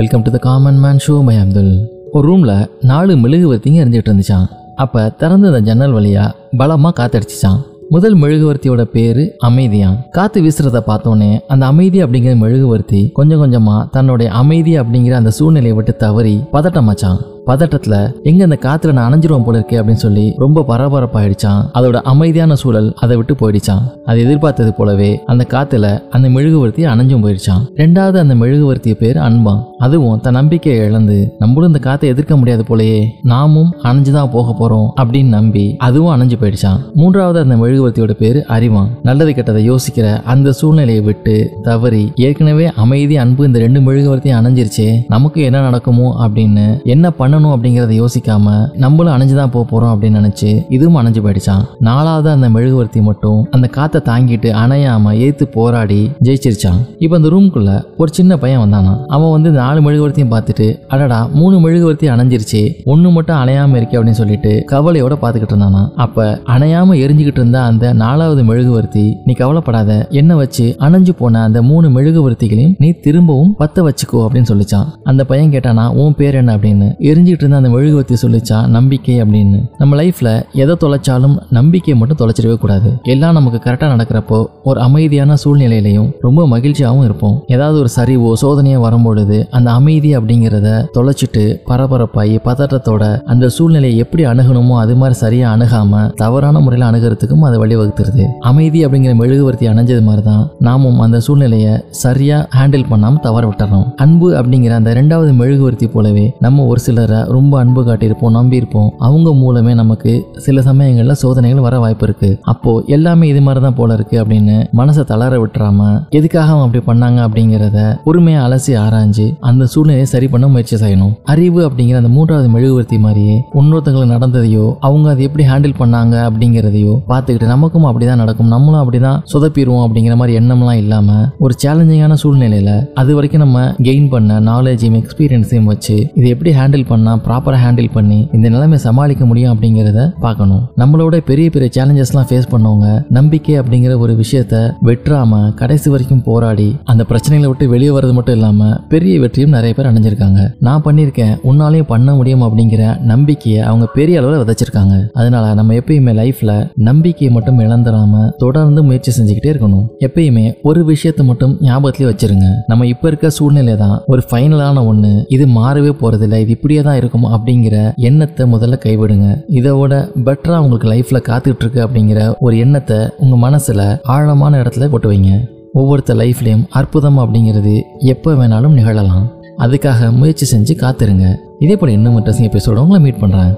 Welcome to the common man show my Abdul ஒரு ரூமில் நாலு மெழுகுவர்த்திங்க எரிஞ்சிட்டு இருந்துச்சான் அப்போ திறந்த அந்த ஜன்னல் வழியாக பலமாக காத்தடிச்சிச்சான் முதல் மெழுகுவர்த்தியோட பேரு அமைதியான் காற்று வீசுறத பார்த்தோன்னே அந்த அமைதி அப்படிங்கிற மெழுகுவர்த்தி கொஞ்சம் கொஞ்சமாக தன்னுடைய அமைதி அப்படிங்கிற அந்த சூழ்நிலையை விட்டு தவறி பதட்டமாச்சான் பதட்டத்துல எங்க அந்த காத்துல நான் அணைஞ்சிருவோம் போல இருக்கே அப்படின்னு சொல்லி ரொம்ப பரபரப்பாயிடுச்சான். அதோட அமைதியான சூழல் அதை விட்டு போயிடுச்சான். அது எதிர்பார்த்தது போலவே அந்த காத்துல அந்த மெழுகுவர்த்தி அணைஞ்சும் போயிடுச்சான். ரெண்டாவது அந்த மெழுகுவர்த்திய பேர் அன்பான் அதுவும் தன் நம்பிக்கையை இழந்து நம்மளும் இந்த காத்தை எதிர்க்க முடியாது போலயே நாமும் அணைஞ்சுதான் போக போறோம் அப்படின்னு நம்பி அதுவும் அணைஞ்சு போயிடுச்சான். மூன்றாவது அந்த மெழுகுவர்த்தியோட பேரு அறிவான். நல்லது கெட்டதை யோசிக்கிற அந்த சூழ்நிலையை விட்டு தவறி ஏற்கனவே அமைதி அன்பு இந்த ரெண்டு மெழுகுவர்த்தியும் அணைஞ்சிருச்சே நமக்கு என்ன நடக்குமோ அப்படின்னு என்ன பண்ணணும் அப்படிங்கறத யோசிக்காம நம்மளும் அணைஞ்சுதான் போக போறோம் அப்படின்னு நினைச்சு இதுவும் அணைஞ்சு போயிடுச்சான் நாலாவது அந்த மெழுகுவர்த்தி மட்டும் அந்த காத்தை தாங்கிட்டு அணையாம ஏத்து போராடி ஜெயிச்சிருச்சான் இப்போ அந்த ரூம்குள்ள ஒரு சின்ன பையன் வந்தானா அவன் வந்து நாலு மெழுகுவர்த்தியும் பார்த்துட்டு அடடா மூணு மெழுகுவர்த்தி அணைஞ்சிருச்சு ஒண்ணு மட்டும் அணையாம இருக்கே அப்படின்னு சொல்லிட்டு கவலையோட பார்த்துக்கிட்டு இருந்தானா அப்ப அணையாம எரிஞ்சுக்கிட்டு இருந்த அந்த நாலாவது மெழுகுவர்த்தி நீ கவலைப்படாத என்ன வச்சு அணைஞ்சு போன அந்த மூணு மெழுகுவர்த்திகளையும் நீ திரும்பவும் பத்த வச்சுக்கோ அப்படின்னு சொல்லிச்சான் அந்த பையன் கேட்டானா உன் பேர் என்ன? அப்படின்னு. எரிஞ்சு எரிஞ்சுக்கிட்டு இருந்த அந்த மெழுகுவர்த்தி சொல்லிச்சா நம்பிக்கை அப்படின்னு. நம்ம லைஃப்ல எதை தொலைச்சாலும் நம்பிக்கையை மட்டும் தொலைச்சிடவே கூடாது. எல்லாம் நமக்கு கரெக்டா நடக்கிறப்போ ஒரு அமைதியான சூழ்நிலையிலையும் ரொம்ப மகிழ்ச்சியாகவும் இருப்போம். ஏதாவது ஒரு சரிவோ சோதனையோ வரும்பொழுது அந்த அமைதி அப்படிங்கிறத தொலைச்சிட்டு பரபரப்பாகி பதட்டத்தோட அந்த சூழ்நிலையை எப்படி அணுகணுமோ அது மாதிரி சரியா அணுகாம தவறான முறையில் அணுகிறதுக்கும் அது வழிவகுத்துருது. அமைதி அப்படிங்கிற மெழுகுவர்த்தி அணைஞ்சது மாதிரி தான் நாமும் அந்த சூழ்நிலையை சரியா ஹேண்டில் பண்ணாம தவற விட்டுறோம். அன்பு அப்படிங்கிற அந்த ரெண்டாவது மெழுகுவர்த்தி போலவே நம்ம ஒரு சிலர் ரொம்ப அன்பு காட்டியிருப்போம் நம்பியிருப்போம். அவங்க மூலமே நமக்கு சில சமயங்களில் சோதனைகள் வர வாய்ப்பு இருக்கு. அப்போ எல்லாமே இது மாதிரி தான் போல இருக்கு அப்படின்னு மனசை தளர விட்டுறாம எதுக்காக அவன் அப்படி பண்ணாங்க அப்படிங்கிறத பொறுமையாக அலசி ஆராய்ஞ்சு அந்த சூழ்நிலையை சரி பண்ண முயற்சி செய்யணும். அறிவு அப்படிங்கிற அந்த மூன்றாவது மெழுகுவர்த்தி மாதிரியே இன்னொருத்தங்களுக்கு நடந்ததையோ அவங்க அதை எப்படி ஹேண்டில் பண்ணாங்க அப்படிங்கிறதையோ பார்த்துக்கிட்டு நமக்கும் அப்படிதான் நடக்கும். நம்மளும் அப்படிதான் சொதப்பிடுவோம் அப்படிங்கிற மாதிரி எண்ணம்லாம் இல்லாம ஒரு சேலஞ்சிங்கான சூழ்நிலையில அது வரைக்கும் நம்ம கெயின் பண்ண நாலேஜையும் எக்ஸ்பீரியன்ஸையும் வச்சு இதை எப்படி ஹேண்டில் பண்ண ப்ராப்பரா ஹேண்டில் பண்ணி இந்த நிலைமை சமாளிக்க முடியும் அப்படிங்கிறத பார்க்கணும். நம்மளோட பெரிய பெரிய சேலஞ்சஸ்லாம் ஃபேஸ் பண்ணவங்க நம்பிக்கை அப்படிங்கிற ஒரு விஷயத்த வெற்றாம கடைசி வரைக்கும் போராடி அந்த பிரச்சனைகளை விட்டு வெளியே வர்றது மட்டும் இல்லாம பெரிய வெற்றியும் நிறைய பேர் அடைஞ்சிருக்காங்க. நான் பண்ணியிருக்கேன் உன்னாலையும் பண்ண முடியும் அப்படிங்கிற நம்பிக்கையை அவங்க பெரிய அளவில் விதைச்சிருக்காங்க. அதனால நம்ம எப்பயுமே லைஃப்ல நம்பிக்கையை மட்டும் இழந்துடாம தொடர்ந்து முயற்சி செஞ்சுக்கிட்டே இருக்கணும். எப்பயுமே ஒரு விஷயத்தை மட்டும் ஞாபகத்திலே வச்சிருங்க. நம்ம இப்ப இருக்க சூழ்நிலை தான் ஒரு ஃபைனலான ஒண்ணு. இது மாறவே போறதில்லை. இது இப்படியே தான் இருக்கும் அப்படிங்கிற எண்ணத்தை முதல்ல கைவிடுங்க. இதோட பெட்டரா உங்களுக்கு லைஃப்ல காத்துட்டு இருக்கு அப்படிங்கிற ஒரு எண்ணத்தை உங்க மனசுல ஆழமான இடத்துல போட்டு வைங்க. ஒவ்வொருத்தர் லைஃப்லயும் அற்புதம் அப்படிங்கிறது எப்போ வேணாலும் நிகழலாம். அதுக்காக முயற்சி செஞ்சு காத்துருங்க. இதே போல இன்னும் மற்ற எபிசோட உங்களை மீட் பண்றேன்.